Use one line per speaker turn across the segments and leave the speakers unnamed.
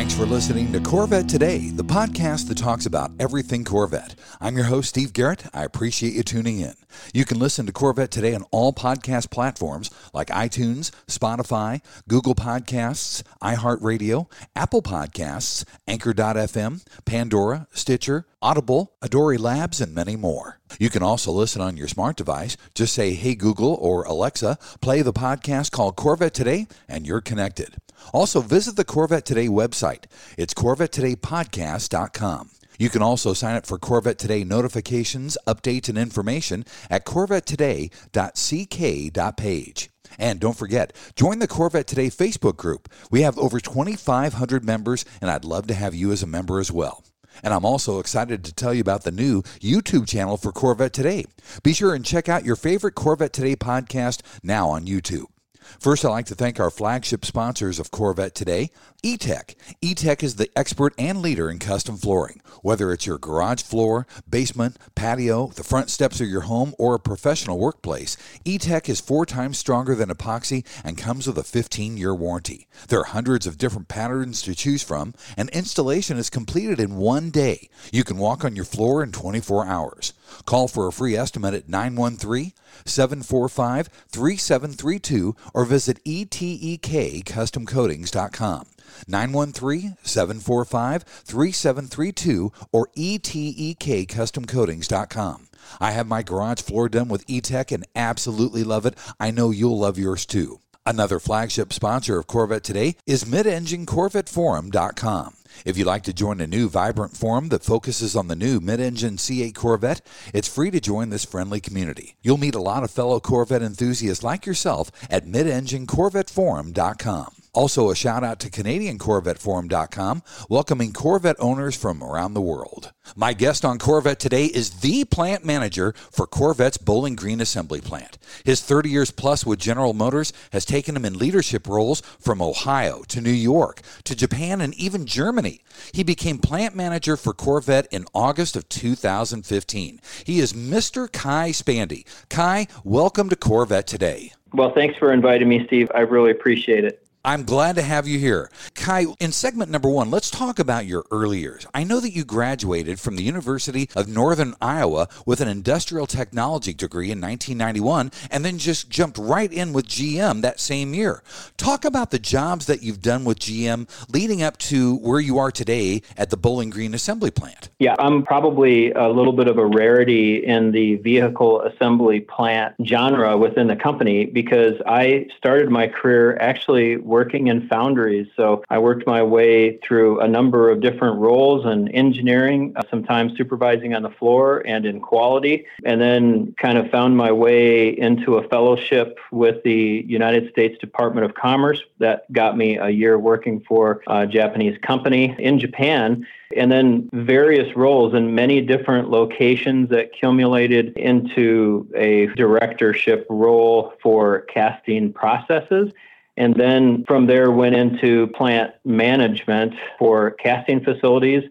Thanks for listening to Corvette Today, the podcast that talks about everything Corvette. I'm your host, Steve Garrett. I appreciate you tuning in. You can listen to Corvette Today on all podcast platforms like iTunes, Spotify, Google Podcasts, iHeartRadio, Apple Podcasts, Anchor.fm, Pandora, Stitcher, Audible, Adori Labs, and many more. You can also listen on your smart device. Just say, Hey Google or Alexa, play the podcast called Corvette Today, and you're connected. Also, visit the Corvette Today website. It's CorvetteTodayPodcast.com. You can also sign up for Corvette Today notifications, updates, and information at CorvetteToday.ck.page. And don't forget, join the Corvette Today Facebook group. We have over 2,500 members, and I'd love to have you as a member as well. And I'm also excited to tell you about the new YouTube channel for Corvette Today. Be sure and check out your favorite Corvette Today podcast now on YouTube. First, I'd like to thank our flagship sponsors of Corvette today, E-Tek. E-Tek is the expert and leader in custom flooring. Whether it's your garage floor, basement, patio, the front steps of your home, or a professional workplace, E-Tek is four times stronger than epoxy and comes with a 15-year warranty. There are hundreds of different patterns to choose from, and installation is completed in one day. You can walk on your floor in 24 hours. Call for a free estimate at 913 745 3732 or visit etekcustomcoatings.com. 913 745 3732 or etekcustomcoatings.com. I have my garage floor done with E-Tek and absolutely love it. I know you'll love yours too. Another flagship sponsor of Corvette today is MidEngineCorvetteForum.com. If you'd like to join a new vibrant forum that focuses on the new mid-engine C8 Corvette, it's free to join this friendly community. You'll meet a lot of fellow Corvette enthusiasts like yourself at midenginecorvetteforum.com. Also, a shout out to CanadianCorvetteForum.com, welcoming Corvette owners from around the world. My guest on Corvette today is the plant manager for Corvette's Bowling Green Assembly Plant. His 30 years plus with General Motors has taken him in leadership roles from Ohio to New York to Japan and even Germany. He became plant manager for Corvette in August of 2015. He is Mr. Kai Spande. Kai, welcome to Corvette today.
Well, thanks for inviting me, Steve. I really appreciate it.
I'm glad to have you here. Kai, in segment number one, let's talk about your early years. I know that you graduated from the University of Northern Iowa with an industrial technology degree in 1991 and then just jumped right in with GM that same year. Talk about the jobs that you've done with GM leading up to where you are today at the Bowling Green Assembly Plant.
Yeah, I'm probably a little bit of a rarity in the vehicle assembly plant genre within the company because I started my career actually working in foundries. So I worked my way through a number of different roles in engineering, uh, sometimes supervising on the floor and in quality, and then kind of found my way into a fellowship with the United States Department of Commerce that got me a year working for a Japanese company in Japan and then various roles in many different locations that accumulated into a directorship role for casting processes and then from there went into plant management for casting facilities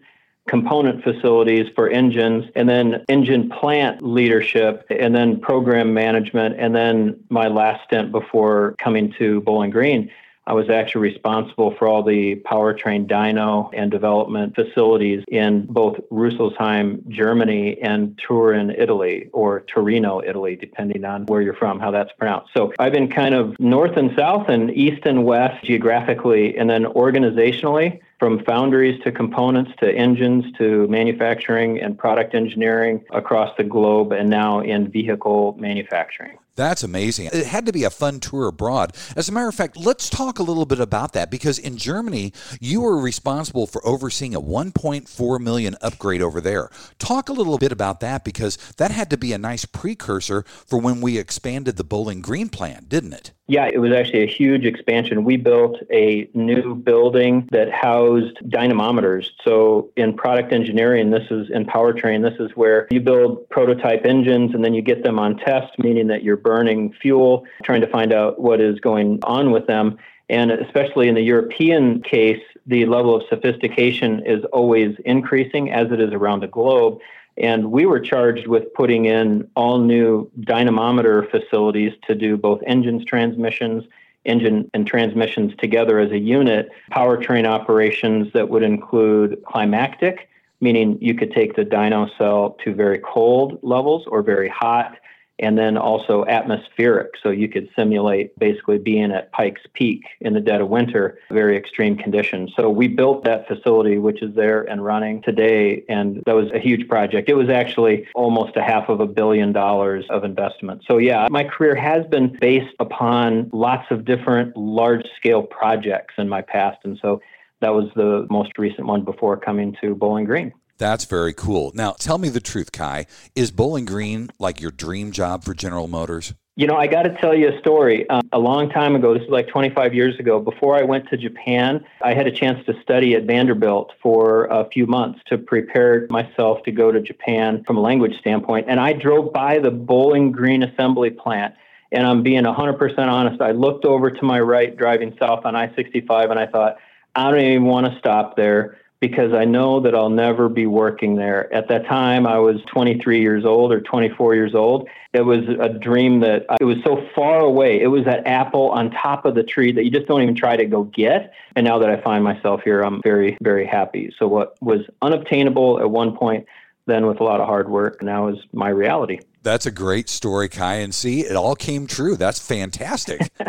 component facilities for engines and then engine plant leadership and then program management and then my last stint before coming to bowling green I was actually responsible for all the powertrain dyno and development facilities in both Rüsselsheim, Germany, and Turin, Italy, or Torino, Italy, depending on where you're from, how that's pronounced. So I've been kind of north and south and east and west geographically, and then organizationally from foundries to components to engines to manufacturing and product engineering across the globe and now in vehicle manufacturing.
That's amazing. It had to be a fun tour abroad. As a matter of fact, let's talk a little bit about that because in Germany, you were responsible for overseeing a 1.4 million upgrade over there. Talk a little bit about that because that had to be a nice precursor for when we expanded the Bowling Green plant, didn't it?
Yeah, it was actually a huge expansion. We built a new building that housed dynamometers. So in product engineering, this is in powertrain, this is where you build prototype engines and then you get them on test, meaning that you're burning fuel, trying to find out what is going on with them. And especially in the European case, the level of sophistication is always increasing as it is around the globe. And we were charged with putting in all new dynamometer facilities to do both engines, transmissions, engine and transmissions together as a unit, powertrain operations that would include climactic, meaning you could take the dyno cell to very cold levels or very hot and then also atmospheric. So you could simulate basically being at Pikes Peak in the dead of winter, very extreme conditions. So we built that facility, which is there and running today. And that was a huge project. It was actually almost a half of a billion dollars of investment. So yeah, my career has been based upon lots of different large scale projects in my past. And so that was the most recent one before coming to Bowling Green.
That's very cool. Now, tell me the truth, Kai. Is Bowling Green like your dream job for General Motors?
You know, I got to tell you a story. Um, a long time ago, this is like 25 years ago, before I went to Japan, I had a chance to study at Vanderbilt for a few months to prepare myself to go to Japan from a language standpoint. And I drove by the Bowling Green assembly plant. And I'm being 100% honest. I looked over to my right driving south on I 65 and I thought, I don't even want to stop there because I know that I'll never be working there. At that time, I was 23 years old or 24 years old. It was a dream that it was so far away. It was that apple on top of the tree that you just don't even try to go get. And now that I find myself here, I'm very, very happy. So, what was unobtainable at one point, then with a lot of hard work, now is my reality.
That's a great story, Kai. And see, it all came true. That's fantastic.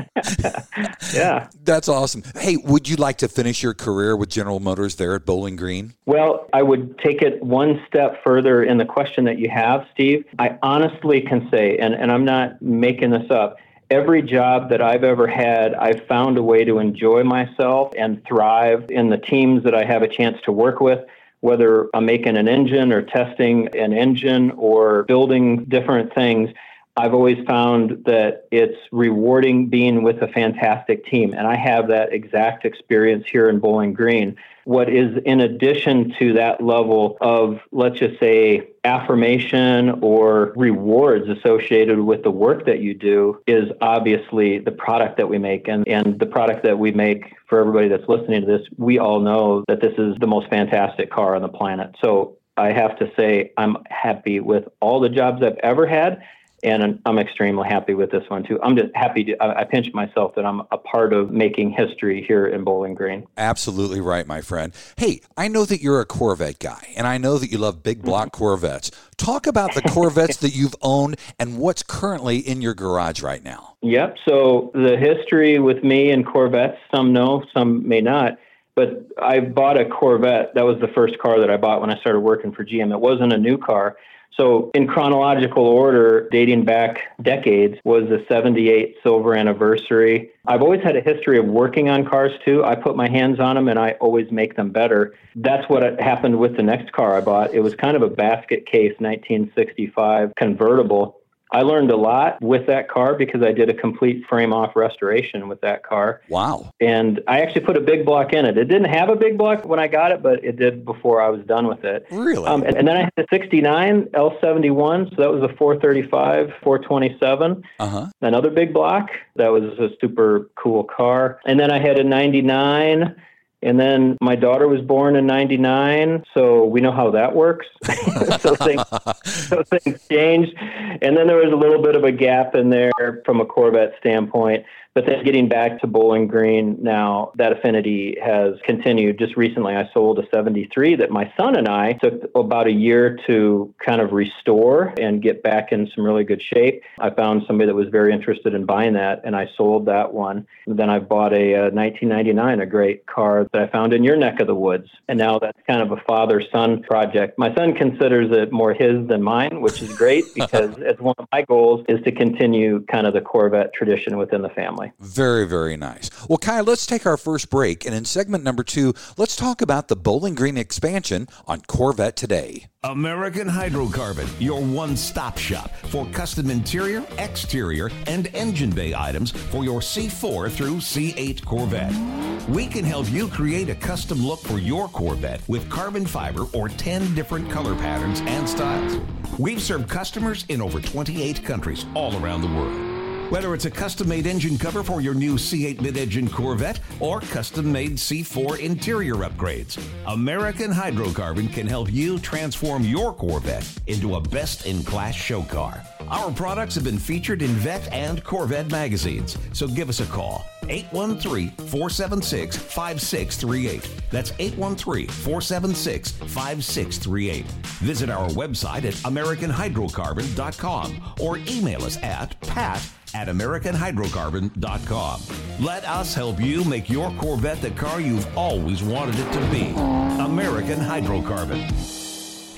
yeah.
That's awesome. Hey, would you like to finish your career with General Motors there at Bowling Green?
Well, I would take it one step further in the question that you have, Steve. I honestly can say, and, and I'm not making this up, every job that I've ever had, I've found a way to enjoy myself and thrive in the teams that I have a chance to work with whether I'm making an engine or testing an engine or building different things, I've always found that it's rewarding being with a fantastic team. And I have that exact experience here in Bowling Green. What is in addition to that level of, let's just say, affirmation or rewards associated with the work that you do is obviously the product that we make. And, and the product that we make for everybody that's listening to this, we all know that this is the most fantastic car on the planet. So I have to say, I'm happy with all the jobs I've ever had and I'm extremely happy with this one too. I'm just happy to. I, pinch myself that I'm a part of making history here in Bowling Green.
Absolutely right, my friend. Hey, I know that you're a Corvette guy, and I know that you love big block mm-hmm. Corvettes. Talk about the Corvettes that you've owned and what's currently in your garage right now.
Yep. So the history with me and Corvettes, some know, some may not. But I bought a Corvette. That was the first car that I bought when I started working for GM. It wasn't a new car. So, in chronological order, dating back decades, was the 78 silver anniversary. I've always had a history of working on cars too. I put my hands on them and I always make them better. That's what happened with the next car I bought. It was kind of a basket case 1965 convertible I learned a lot with that car because I did a complete frame off restoration with that car.
Wow.
And I actually put a big block in it. It didn't have a big block when I got it, but it did before I was done with it.
Really? Um,
and, and, then I had a 69 L71. So that was a 435, 427. Uh-huh. Another big block. That was a super cool car. And then I had a 99 and then my daughter was born in 99, so we know how that works. so, things, so things changed. And then there was a little bit of a gap in there from a Corvette standpoint. But then getting back to Bowling Green now, that affinity has continued. Just recently, I sold a 73 that my son and I took about a year to kind of restore and get back in some really good shape. I found somebody that was very interested in buying that, and I sold that one. And then I bought a, uh, a 1999, a great car that I found in your neck of the woods. And now that's kind of a father son project. My son considers it more his than mine, which is great because as one of my goals is to continue kind of the Corvette tradition within the family. Family.
Very, very nice. Well, Kai, let's take our first break. And in segment number two, let's talk about the Bowling Green expansion on Corvette today.
American Hydrocarbon, your one stop shop for custom interior, exterior, and engine bay items for your C4 through C8 Corvette. We can help you create a custom look for your Corvette with carbon fiber or 10 different color patterns and styles. We've served customers in over 28 countries all around the world. Whether it's a custom made engine cover for your new C8 mid engine Corvette or custom made C4 interior upgrades, American Hydrocarbon can help you transform your Corvette into a best in class show car. Our products have been featured in Vette and Corvette magazines, so give us a call. 813 476 5638. That's 813 476 5638. Visit our website at AmericanHydrocarbon.com or email us at pat at AmericanHydrocarbon.com. Let us help you make your Corvette the car you've always wanted it to be. American Hydrocarbon.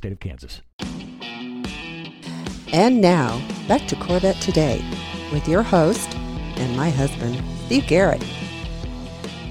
state of Kansas.
And now, back to Corvette Today with your host and my husband, Steve Garrett.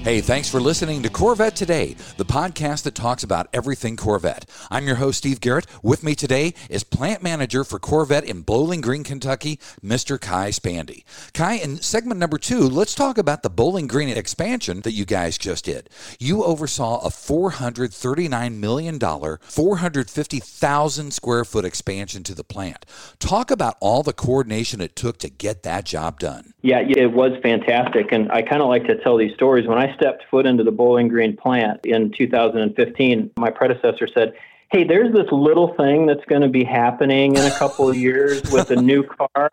Hey, thanks for listening to Corvette Today, the podcast that talks about everything Corvette. I'm your host, Steve Garrett. With me today is plant manager for Corvette in Bowling Green, Kentucky, Mr. Kai Spande. Kai, in segment number two, let's talk about the Bowling Green expansion that you guys just did. You oversaw a $439 million, 450,000 square foot expansion to the plant. Talk about all the coordination it took to get that job done.
Yeah, it was fantastic. And I kind of like to tell these stories. When I stepped foot into the Bowling Green plant in 2015, my predecessor said, Hey, there's this little thing that's going to be happening in a couple of years with a new car,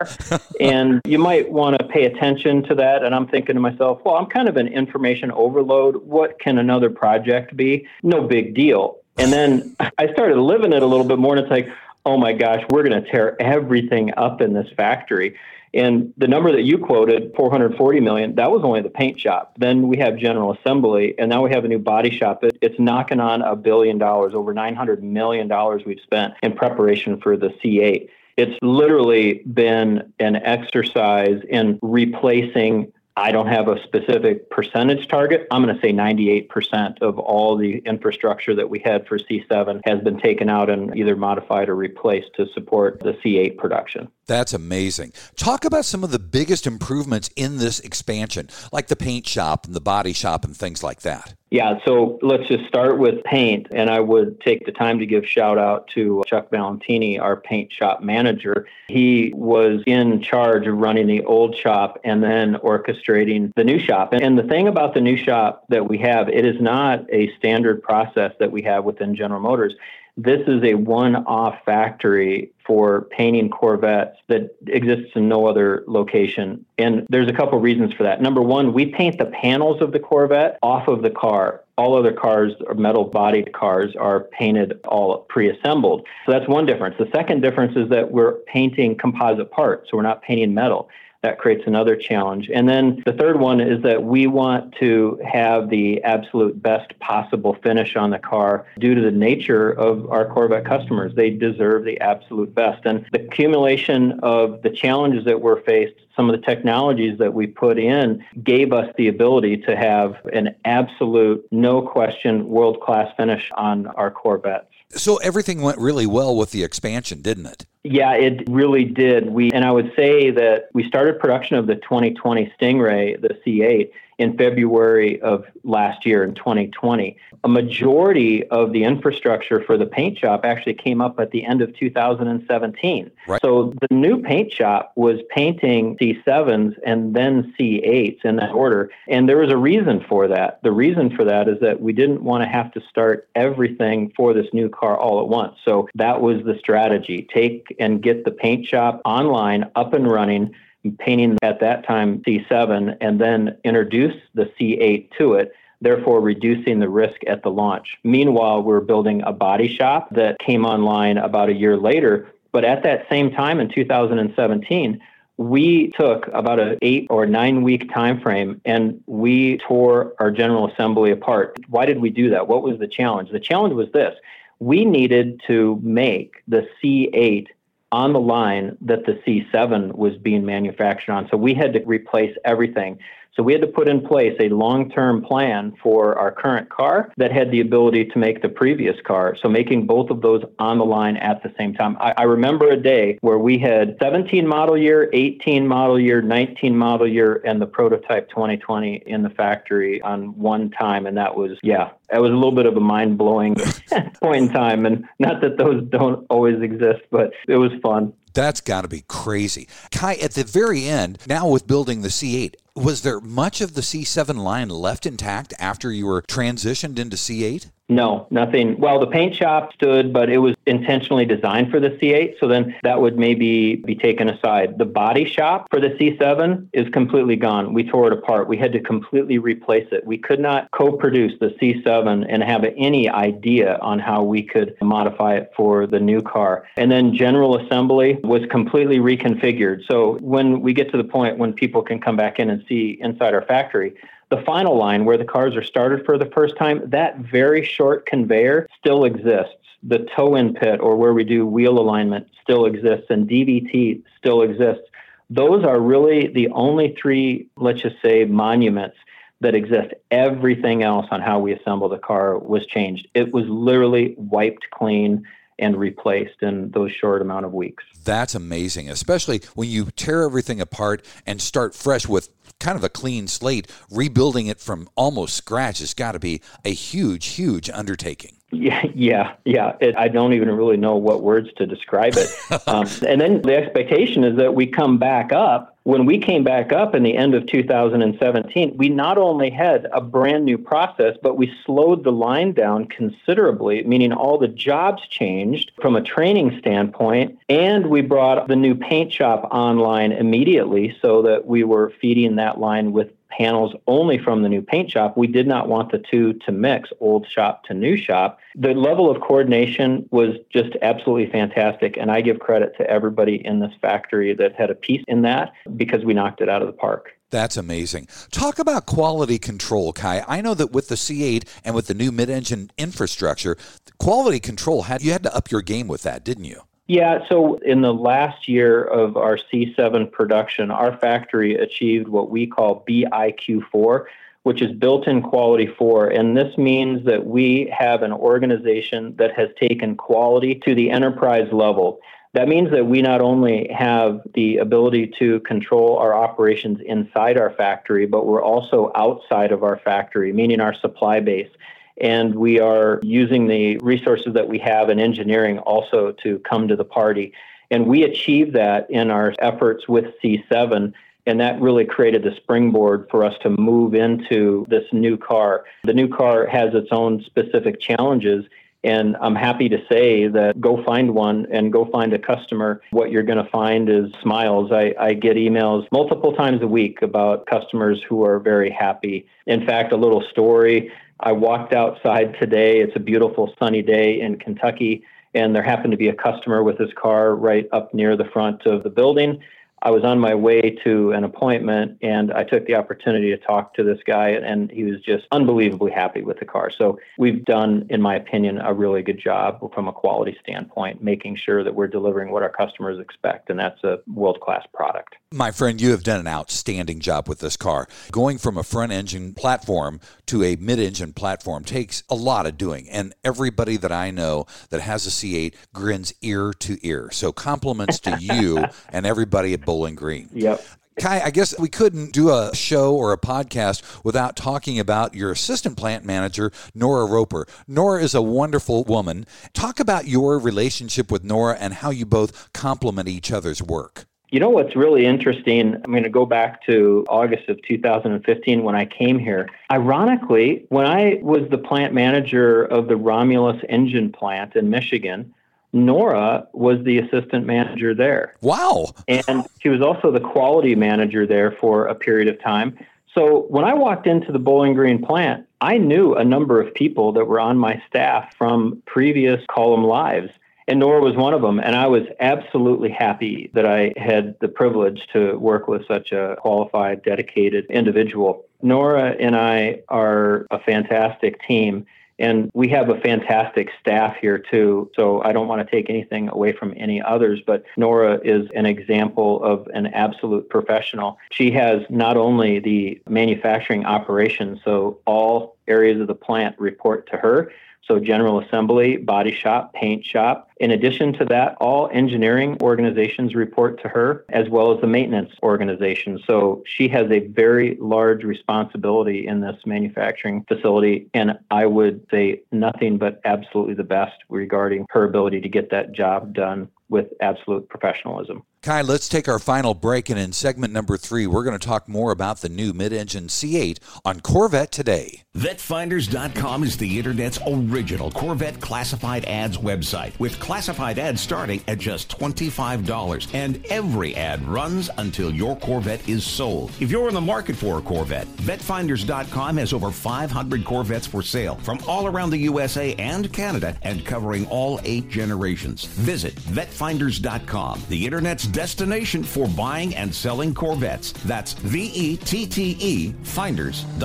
and you might want to pay attention to that. And I'm thinking to myself, well, I'm kind of an information overload. What can another project be? No big deal. And then I started living it a little bit more, and it's like, oh my gosh, we're going to tear everything up in this factory. And the number that you quoted, 440 million, that was only the paint shop. Then we have General Assembly, and now we have a new body shop. It, it's knocking on a billion dollars, over 900 million dollars we've spent in preparation for the C8. It's literally been an exercise in replacing I don't have a specific percentage target. I'm going to say 98% of all the infrastructure that we had for C7 has been taken out and either modified or replaced to support the C8 production.
That's amazing. Talk about some of the biggest improvements in this expansion, like the paint shop and the body shop and things like that.
Yeah, so let's just start with paint. And I would take the time to give shout out to Chuck Valentini, our paint shop manager. He was in charge of running the old shop and then orchestrating the new shop. And the thing about the new shop that we have, it is not a standard process that we have within General Motors this is a one off factory for painting Corvettes that exists in no other location. And there's a couple reasons for that. Number one, we paint the panels of the Corvette off of the car. All other cars or metal bodied cars are painted all pre assembled. So that's one difference. The second difference is that we're painting composite parts, so we're not painting metal that creates another challenge. And then the third one is that we want to have the absolute best possible finish on the car due to the nature of our Corvette customers. They deserve the absolute best. And the accumulation of the challenges that we're faced, some of the technologies that we put in, gave us the ability to have an absolute, no question, world class finish on our Corvettes.
So everything went really well with the expansion, didn't it?
Yeah, it really did. We and I would say that we started production of the 2020 Stingray, the C8, in February of last year in 2020. A majority of the infrastructure for the paint shop actually came up at the end of 2017.
Right.
So the new paint shop was painting C7s and then C8s in that order. And there was a reason for that. The reason for that is that we didn't want to have to start everything for this new car all at once. So that was the strategy. Take and get the paint shop online, up and running painting at that time C7 and then introduce the C8 to it, therefore reducing the risk at the launch. Meanwhile, we're building a body shop that came online about a year later. But at that same time in 2017, we took about an eight or nine week time frame and we tore our general assembly apart. Why did we do that? What was the challenge? The challenge was this we needed to make the C8 on the line that the C7 was being manufactured on. So we had to replace everything. So we had to put in place a long term plan for our current car that had the ability to make the previous car. So making both of those on the line at the same time. I, I, remember a day where we had 17 model year, 18 model year, 19 model year, and the prototype 2020 in the factory on one time. And that was, yeah, that was a little bit of a mind blowing point in time. And not that those don't always exist, but it was fun.
That's got to be crazy. Kai, at the very end, now with building the C8, was there much of the C7 line left intact after you were transitioned into C8?
No, nothing. Well, the paint shop stood, but it was intentionally designed for the C8. So then that would maybe be taken aside. The body shop for the C7 is completely gone. We tore it apart. We had to completely replace it. We could not co produce the C7 and have any idea on how we could modify it for the new car. And then general assembly was completely reconfigured. So when we get to the point when people can come back in and see inside our factory, the final line where the cars are started for the first time, that very short conveyor still exists. The tow in pit or where we do wheel alignment still exists and DVT still exists. Those are really the only three, let's just say, monuments that exist. Everything else on how we assemble the car was changed. It was literally wiped clean and replaced in those short amount of weeks.
That's amazing, especially when you tear everything apart and start fresh with kind of a clean slate. Rebuilding it from almost scratch has got to be a huge, huge undertaking.
Yeah, yeah, yeah. It, I don't even really know what words to describe it. Um, and then the expectation is that we come back up. When we came back up in the end of 2017, we not only had a brand new process, but we slowed the line down considerably, meaning all the jobs changed from a training standpoint, and we brought the new paint shop online immediately so that we were feeding that line with panels only from the new paint shop. We did not want the two to mix, old shop to new shop. The level of coordination was just absolutely fantastic. And I give credit to everybody in this factory that had a piece in that because we knocked it out of the park.
That's amazing. Talk about quality control, Kai. I know that with the C8 and with the new mid-engine infrastructure, quality control had you had to up your game with that, didn't you?
Yeah, so in the last year of our C7 production, our factory achieved what we call BIQ4, which is built in quality 4. And this means that we have an organization that has taken quality to the enterprise level. That means that we not only have the ability to control our operations inside our factory, but we're also outside of our factory, meaning our supply base and we are using the resources that we have in engineering also to come to the party. And we achieved that in our efforts with C7 and that really created the springboard for us to move into this new car. The new car has its own specific challenges, and I'm happy to say that go find one and go find a customer. What you're going to find is smiles. I, I, get emails multiple times a week about customers who are very happy. In fact, a little story I walked outside today. It's a beautiful sunny day in Kentucky, and there happened to be a customer with his car right up near the front of the building. I was on my way to an appointment and I took the opportunity to talk to this guy, and he was just unbelievably happy with the car. So, we've done, in my opinion, a really good job from a quality standpoint, making sure that we're delivering what our customers expect, and that's a world class product.
My friend, you have done an outstanding job with this car. Going from a front engine platform to a mid engine platform takes a lot of doing. And everybody that I know that has a C8 grins ear to ear. So compliments to you and everybody at Bowling Green.
Yep.
Kai, I guess we couldn't do a show or a podcast without talking about your assistant plant manager, Nora Roper. Nora is a wonderful woman. Talk about your relationship with Nora and how you both complement each other's work.
You know what's really interesting? I'm going to go back to August of 2015 when I came here. Ironically, when I was the plant manager of the Romulus engine plant in Michigan, Nora was the assistant manager there.
Wow.
and she was also the quality manager there for a period of time. So when I walked into the Bowling Green plant, I knew a number of people that were on my staff from previous column lives and Nora was one of them. And I was absolutely happy that I had the privilege to work with such a qualified, dedicated individual. Nora and I are a fantastic team. And we have a fantastic staff here too. So I don't want to take anything away from any others, but Nora is an example of an absolute professional. She has not only the manufacturing operations, so all areas of the plant report to her. So, general assembly, body shop, paint shop. In addition to that, all engineering organizations report to her, as well as the maintenance organization. So, she has a very large responsibility in this manufacturing facility. And I would say nothing but absolutely the best regarding her ability to get that job done with absolute professionalism.
Kai, let's take our final break. And in segment number three, we're going to talk more about the new mid engine C8 on Corvette today.
VetteFinders.com is the Internet's original Corvette classified ads website, with classified ads starting at just $25. And every ad runs until your Corvette is sold. If you're in the market for a Corvette, VetteFinders.com has over 500 Corvettes for sale from all around the USA and Canada and covering all eight generations. Visit VetteFinders.com, the Internet's destination for buying and selling Corvettes. That's V E T T E Finders.com.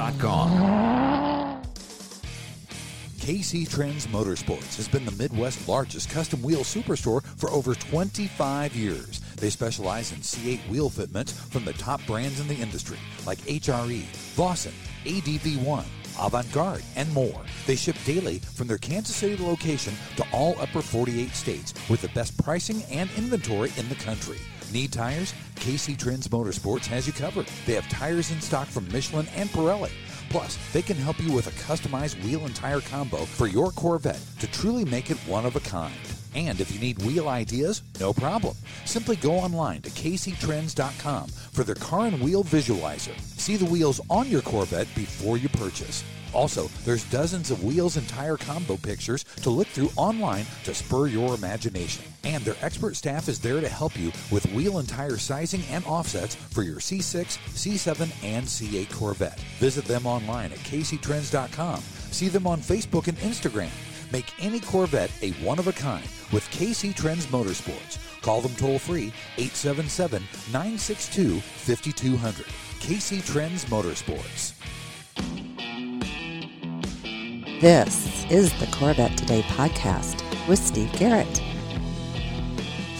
KC Trends Motorsports has been the Midwest's largest custom wheel superstore for over 25 years. They specialize in C8 wheel fitments from the top brands in the industry like HRE, Vossen, ADV1, Avant Garde, and more. They ship daily from their Kansas City location to all upper 48 states with the best pricing and inventory in the country. Need tires? KC Trends Motorsports has you covered. They have tires in stock from Michelin and Pirelli. Plus, they can help you with a customized wheel and tire combo for your Corvette to truly make it one of a kind. And if you need wheel ideas, no problem. Simply go online to kctrends.com for their car and wheel visualizer. See the wheels on your Corvette before you purchase. Also, there's dozens of wheels and tire combo pictures to look through online to spur your imagination. And their expert staff is there to help you with wheel and tire sizing and offsets for your C6, C7, and C8 Corvette. Visit them online at kctrends.com. See them on Facebook and Instagram. Make any Corvette a one of a kind with KC Trends Motorsports. Call them toll free 877 962 5200. KC Trends Motorsports.
This is the Corvette Today podcast with Steve Garrett.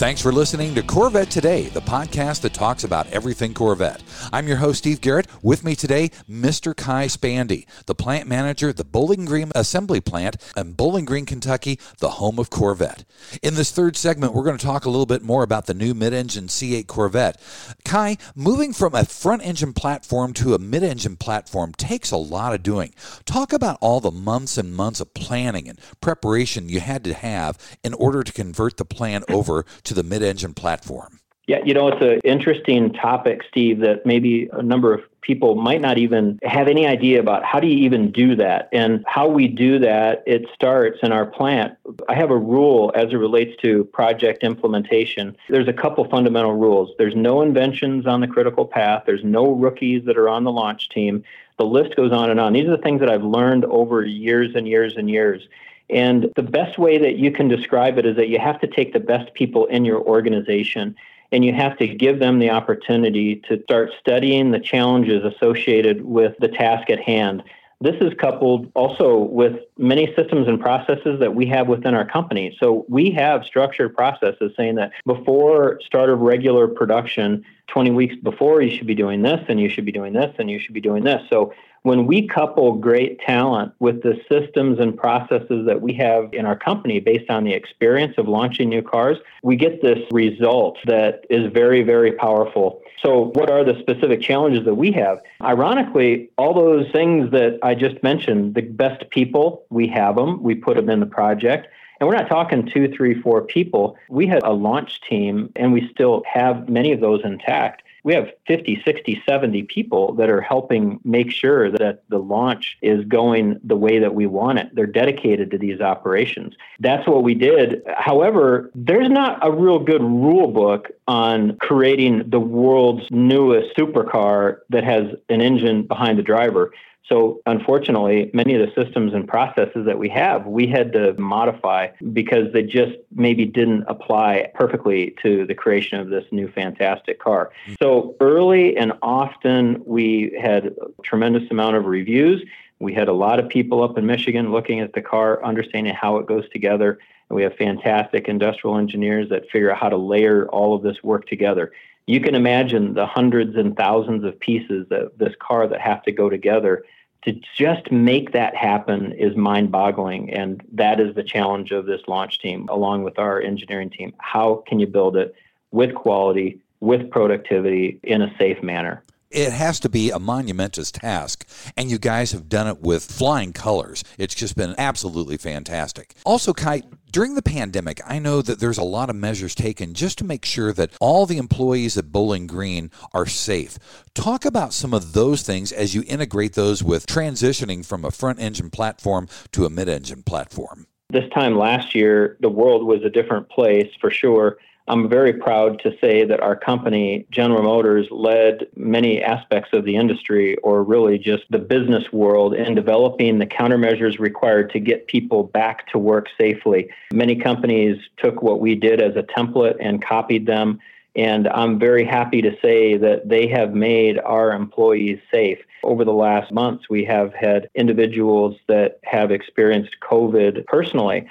Thanks for listening to Corvette Today, the podcast that talks about everything Corvette. I'm your host, Steve Garrett. With me today, Mr. Kai Spande, the plant manager at the Bowling Green Assembly Plant in Bowling Green, Kentucky, the home of Corvette. In this third segment, we're going to talk a little bit more about the new mid engine C8 Corvette. Kai, moving from a front engine platform to a mid engine platform takes a lot of doing. Talk about all the months and months of planning and preparation you had to have in order to convert the plan over to the mid engine platform.
Yeah, you know, it's an interesting topic, Steve, that maybe a number of people might not even have any idea about how do you even do that and how we do that. It starts in our plant. I have a rule as it relates to project implementation. There's a couple fundamental rules. There's no inventions on the critical path, there's no rookies that are on the launch team. The list goes on and on. These are the things that I've learned over years and years and years. And the best way that you can describe it is that you have to take the best people in your organization and you have to give them the opportunity to start studying the challenges associated with the task at hand. This is coupled also with many systems and processes that we have within our company. So we have structured processes saying that before start of regular production, 20 weeks before, you should be doing this, and you should be doing this, and you should be doing this. So when we couple great talent with the systems and processes that we have in our company based on the experience of launching new cars, we get this result that is very, very powerful. So, what are the specific challenges that we have? Ironically, all those things that I just mentioned, the best people, we have them, we put them in the project. And we're not talking two, three, four people. We had a launch team, and we still have many of those intact we have 50, 60, 70 people that are helping make sure that the launch is going the way that we want it. They're dedicated to these operations. That's what we did. However, there's not a real good rule book on creating the world's newest supercar that has an engine behind the driver. So, unfortunately, many of the systems and processes that we have, we had to modify because they just maybe didn't apply perfectly to the creation of this new fantastic car. So, early and often, we had a tremendous amount of reviews. We had a lot of people up in Michigan looking at the car, understanding how it goes together. And we have fantastic industrial engineers that figure out how to layer all of this work together you can imagine the hundreds and thousands of pieces of this car that have to go together to just make that happen is mind boggling. And that is the challenge of this launch team, along with our engineering team. How can you build it with quality, with productivity, in a safe manner?
It has to be a monumentous task. And you guys have done it with flying colors. It's just been absolutely fantastic. Also, Kai, during the pandemic, I know that there's a lot of measures taken just to make sure that all the employees at Bowling Green are safe. Talk about some of those things as you integrate those with transitioning from a front engine platform to a mid engine platform.
This time last year, the world was a different place for sure. I'm very proud to say that our company, General Motors, led many aspects of the industry, or really just the business world, in developing the countermeasures required to get people back to work safely. Many companies took what we did as a template and copied them. And I'm very happy to say that they have made our employees safe. Over the last months, we have had individuals that have experienced COVID personally.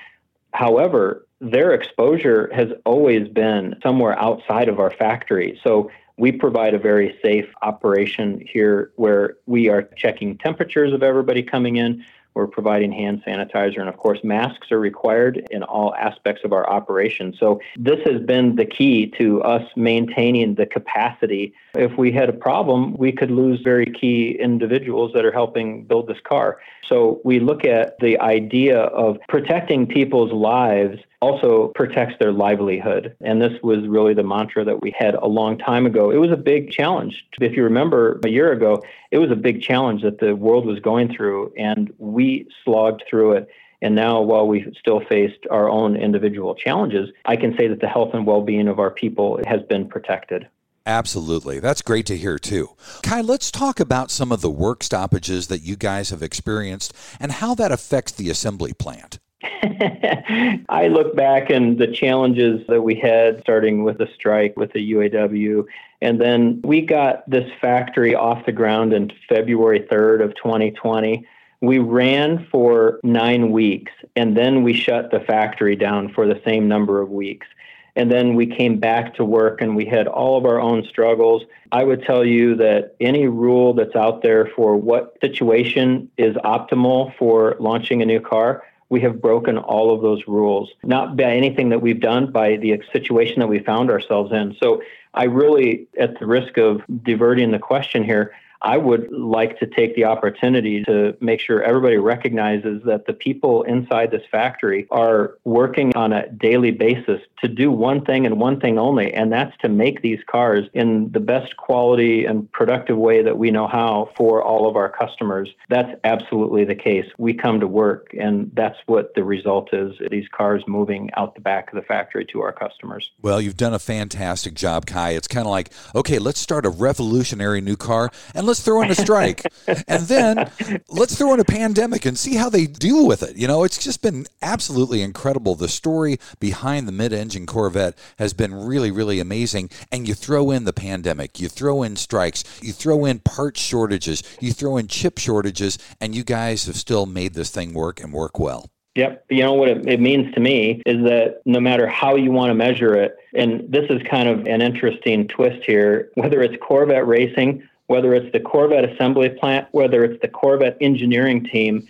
However, their exposure has always been somewhere outside of our factory. So we provide a very safe operation here where we are checking temperatures of everybody coming in. We're providing hand sanitizer, and of course, masks are required in all aspects of our operation. So, this has been the key to us maintaining the capacity. If we had a problem, we could lose very key individuals that are helping build this car. So, we look at the idea of protecting people's lives also protects their livelihood. And this was really the mantra that we had a long time ago. It was a big challenge. If you remember a year ago, it was a big challenge that the world was going through, and we slogged through it. And now, while we still faced our own individual challenges, I can say that the health and well being of our people has been protected.
Absolutely. That's great to hear, too. Kai, let's talk about some of the work stoppages that you guys have experienced and how that affects the assembly plant.
I look back and the challenges that we had starting with the strike with the UAW. And then we got this factory off the ground in February 3rd of 2020. We ran for nine weeks and then we shut the factory down for the same number of weeks. And then we came back to work and we had all of our own struggles. I would tell you that any rule that's out there for what situation is optimal for launching a new car, we have broken all of those rules, not by anything that we've done, by the situation that we found ourselves in. So I really, at the risk of diverting the question here, I would like to take the opportunity to make sure everybody recognizes that the people inside this factory are working on a daily basis to do one thing and one thing only, and that's to make these cars in the best quality and productive way that we know how for all of our customers. That's absolutely the case. We come to work, and that's what the result is these cars moving out the back of the factory to our customers.
Well, you've done a fantastic job, Kai. It's kind of like, okay, let's start a revolutionary new car and let's throw in a strike. and then let's throw in a pandemic and see how they deal with it. You know, it's just been absolutely incredible. The story behind the mid engine Corvette has been really, really amazing. And you throw in the pandemic, you throw in strikes, you throw in part shortages, you throw in chip shortages, and you guys have still made this thing work and work well.
Yep. You know what it, it, means to me is that no matter how you want to measure it, and this is kind of an interesting twist here, whether it's Corvette racing, whether it's the Corvette assembly plant, whether it's the Corvette engineering team,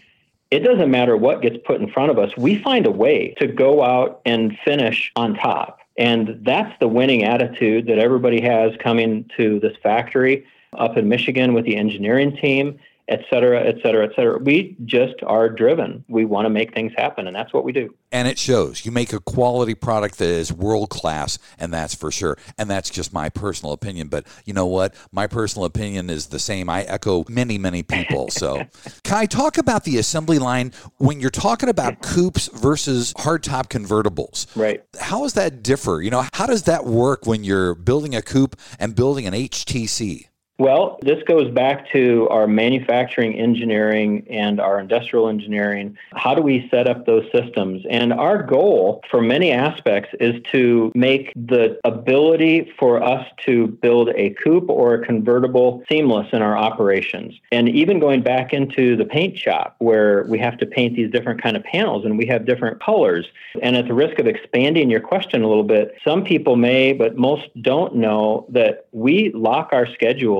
it doesn't matter what gets put in front of us. We find a way to go out and finish on top. And that's the winning attitude that everybody has coming to this factory up in Michigan with the engineering team et cetera, et cetera, et cetera. We just are driven. We want to make things happen, and that's what we do.
And it shows. You make a quality product that is world class, and that's for sure. And that's just my personal opinion. But you know what? My personal opinion is the same. I echo many, many people. So, Kai, talk about the assembly line when you're talking about coupes versus hardtop convertibles.
Right.
How does that differ? You know, how does that work when you're building a coupe and building an HTC?
Well, this goes back to our manufacturing engineering and our industrial engineering. How do we set up those systems? And our goal for many aspects is to make the ability for us to build a coupe or a convertible seamless in our operations. And even going back into the paint shop where we have to paint these different kind of panels and we have different colors. And at the risk of expanding your question a little bit, some people may, but most don't know that we lock our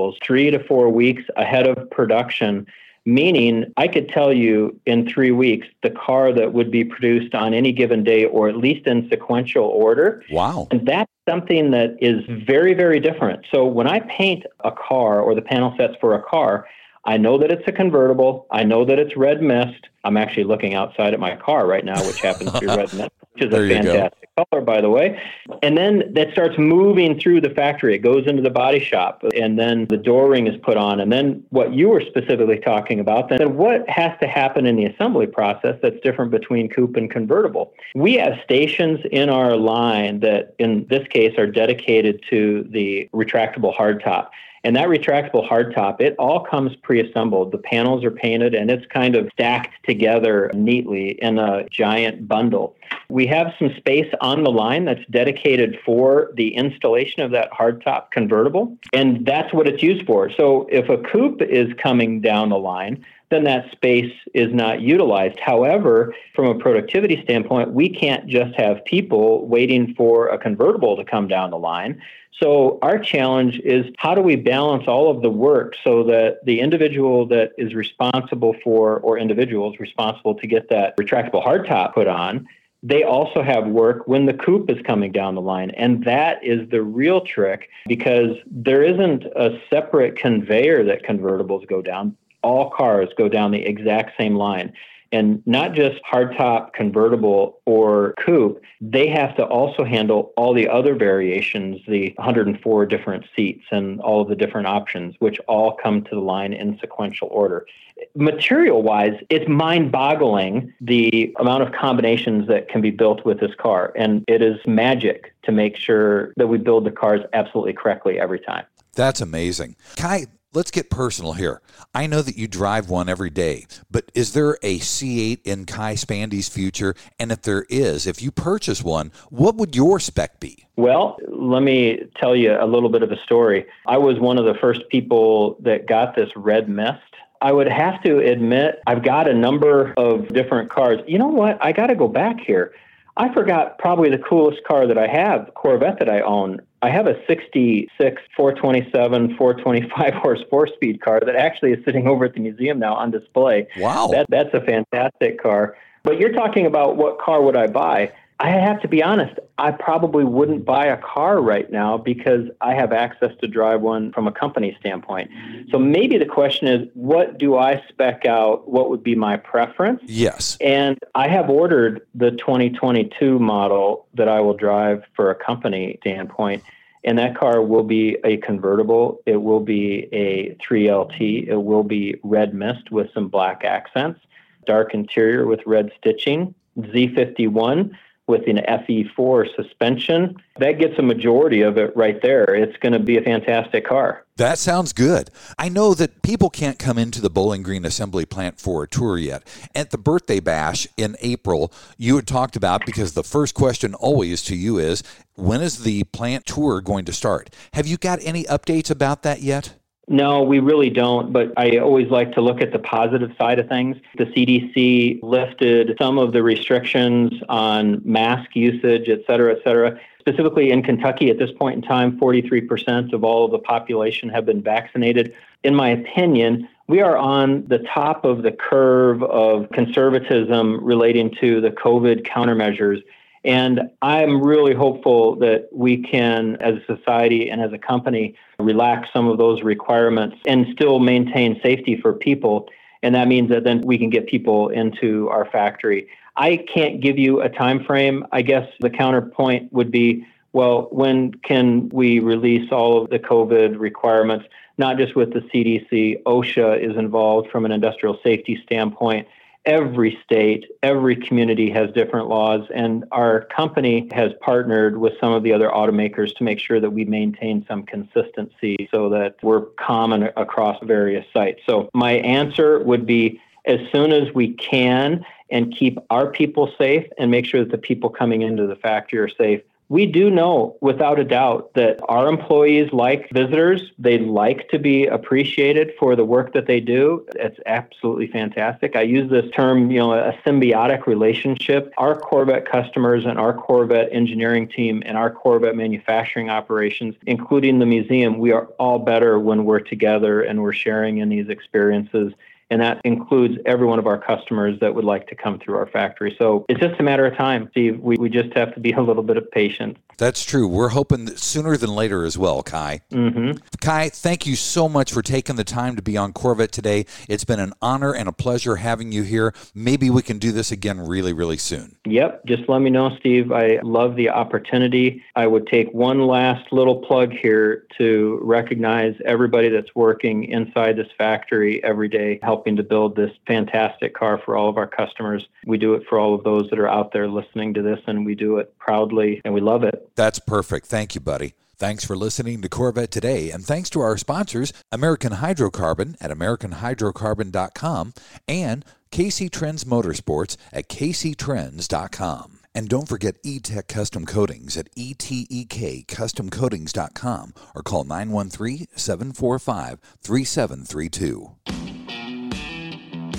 schedules three to four weeks ahead of production, meaning I could tell you in three weeks the car that would be produced on any given day or at least in sequential order.
Wow.
And that's something that is very, very different. So when I paint a car or the panel sets for a car, I know that it's a convertible. I know that it's red mist. I'm actually looking outside at my car right now, which happens to be red mist, which is a fantastic color, by the way. And then that starts moving through the factory. It goes into the body shop, and then the door ring is put on. And then what you were specifically talking about, then what has to happen in the assembly process that's different between coupe and convertible? We have stations in our line that, in this case, are dedicated to the retractable hardtop. And that retractable hardtop, it all comes pre-assembled. The panels are painted and it's kind of stacked together neatly in a giant bundle. We have some space on the line that's dedicated for the installation of that hardtop convertible, and that's what it's used for. So if a coupe is coming down the line, then that space is not utilized. However, from a productivity standpoint, we can't just have people waiting for a convertible to come down the line. So our challenge is how do we balance all of the work so that the individual that is responsible for, or individuals responsible to get that retractable hardtop put on, they also have work when the coupe is coming down the line. And that is the real trick because there isn't a separate conveyor that convertibles go down. All cars go down the exact same line and not just hardtop convertible or coupe, they have to also handle all the other variations, the 104 different seats and all of the different options, which all come to the line in sequential order. Material wise, it's mind boggling the amount of combinations that can be built with this car. And it is magic to make sure that we build the cars absolutely correctly every time.
That's amazing. Kai, let's get personal here. I know that you drive one every day, but is there a C8 in Kai Spande's future? And if there is, if you purchase one, what would your spec be?
Well, let me tell you a little bit of a story. I was one of the first people that got this red mist. I would have to admit, I've got a number of different cars. You know what? I got to go back here. I forgot probably the coolest car that I have, Corvette that I own. I have a 66 427 425 horse four speed car that actually is sitting over at the museum now on display.
Wow.
That, that's a fantastic car. But you're talking about what car would I buy? I have to be honest, I probably wouldn't buy a car right now because I have access to drive one from a company standpoint. So maybe the question is, what do I spec out? What would be my preference?
Yes.
And I have ordered the 2022 model that I will drive for a company standpoint. And that car will be a convertible. It will be a 3LT. It will be red mist with some black accents, dark interior with red stitching, Z51 with an FE4 suspension. That gets a majority of it right there. It's going to be a fantastic car.
That sounds good. I know that people can't come into the Bowling Green assembly plant for a tour yet. At the birthday bash in April, you had talked about because the first question always to you is when is the plant tour going to start? Have you got any updates about that yet?
No, we really don't. But I always like to look at the positive side of things. The CDC lifted some of the restrictions on mask usage, et cetera, et cetera. Specifically in Kentucky, at this point in time, 43% of all of the population have been vaccinated. In my opinion, we are on the top of the curve of conservatism relating to the COVID countermeasures. And I'm really hopeful that we can, as a society and as a company, relax some of those requirements and still maintain safety for people. And that means that then we can get people into our factory. I can't give you a time frame. I guess the counterpoint would be, well, when can we release all of the COVID requirements? Not just with the CDC, OSHA is involved from an industrial safety standpoint every state, every community has different laws, and our company has partnered with some of the other automakers to make sure that we maintain some consistency so that we're common across various sites. So, my answer would be as soon as we can and keep our people safe and make sure that the people coming into the factory are safe we do know without a doubt that our employees like visitors. They like to be appreciated for the work that they do. It's absolutely fantastic. I use this term, you know, a symbiotic relationship. Our Corvette customers and our Corvette engineering team and our Corvette manufacturing operations, including the museum, we are all better when we're together and we're sharing in these experiences and that includes every one of our customers that would like to come through our factory. So it's just a matter of time, Steve. We, we just have to be a little bit of patient.
That's true. We're hoping sooner than later as well, Kai.
Mm-hmm.
Kai, thank you so much for taking the time to be on Corvette today. It's been an honor and a pleasure having you here. Maybe we can do this again really, really soon.
Yep. Just let me know, Steve. I love the opportunity. I would take one last little plug here to recognize everybody that's working inside this factory every day, helping helping to build this fantastic car for all of our customers. We do it for all of those that are out there listening to this, and we do it proudly, and we love it.
That's perfect. Thank you, buddy. Thanks for listening to Corvette Today, and thanks to our sponsors, American Hydrocarbon at AmericanHydrocarbon.com and KC Trends Motorsports at KCTrends.com. And don't forget E-Tek Custom Coatings at etekcustomcoatings.com or call 913-745-3732.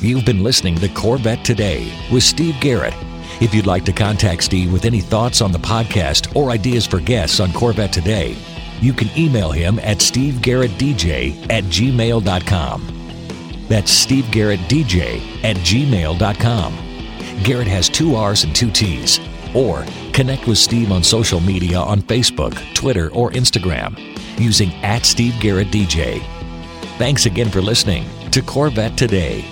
You've been listening to Corvette Today with Steve Garrett. If you'd like to contact Steve with any thoughts on the podcast or ideas for guests on Corvette Today, you can email him at stevegarrettdj at gmail.com. That's stevegarrettdj at gmail.com. Garrett has two R's and two T's. Or connect with Steve on social media on Facebook, Twitter, or Instagram using at Steve Garrett DJ. Thanks again for listening to Corvette Today.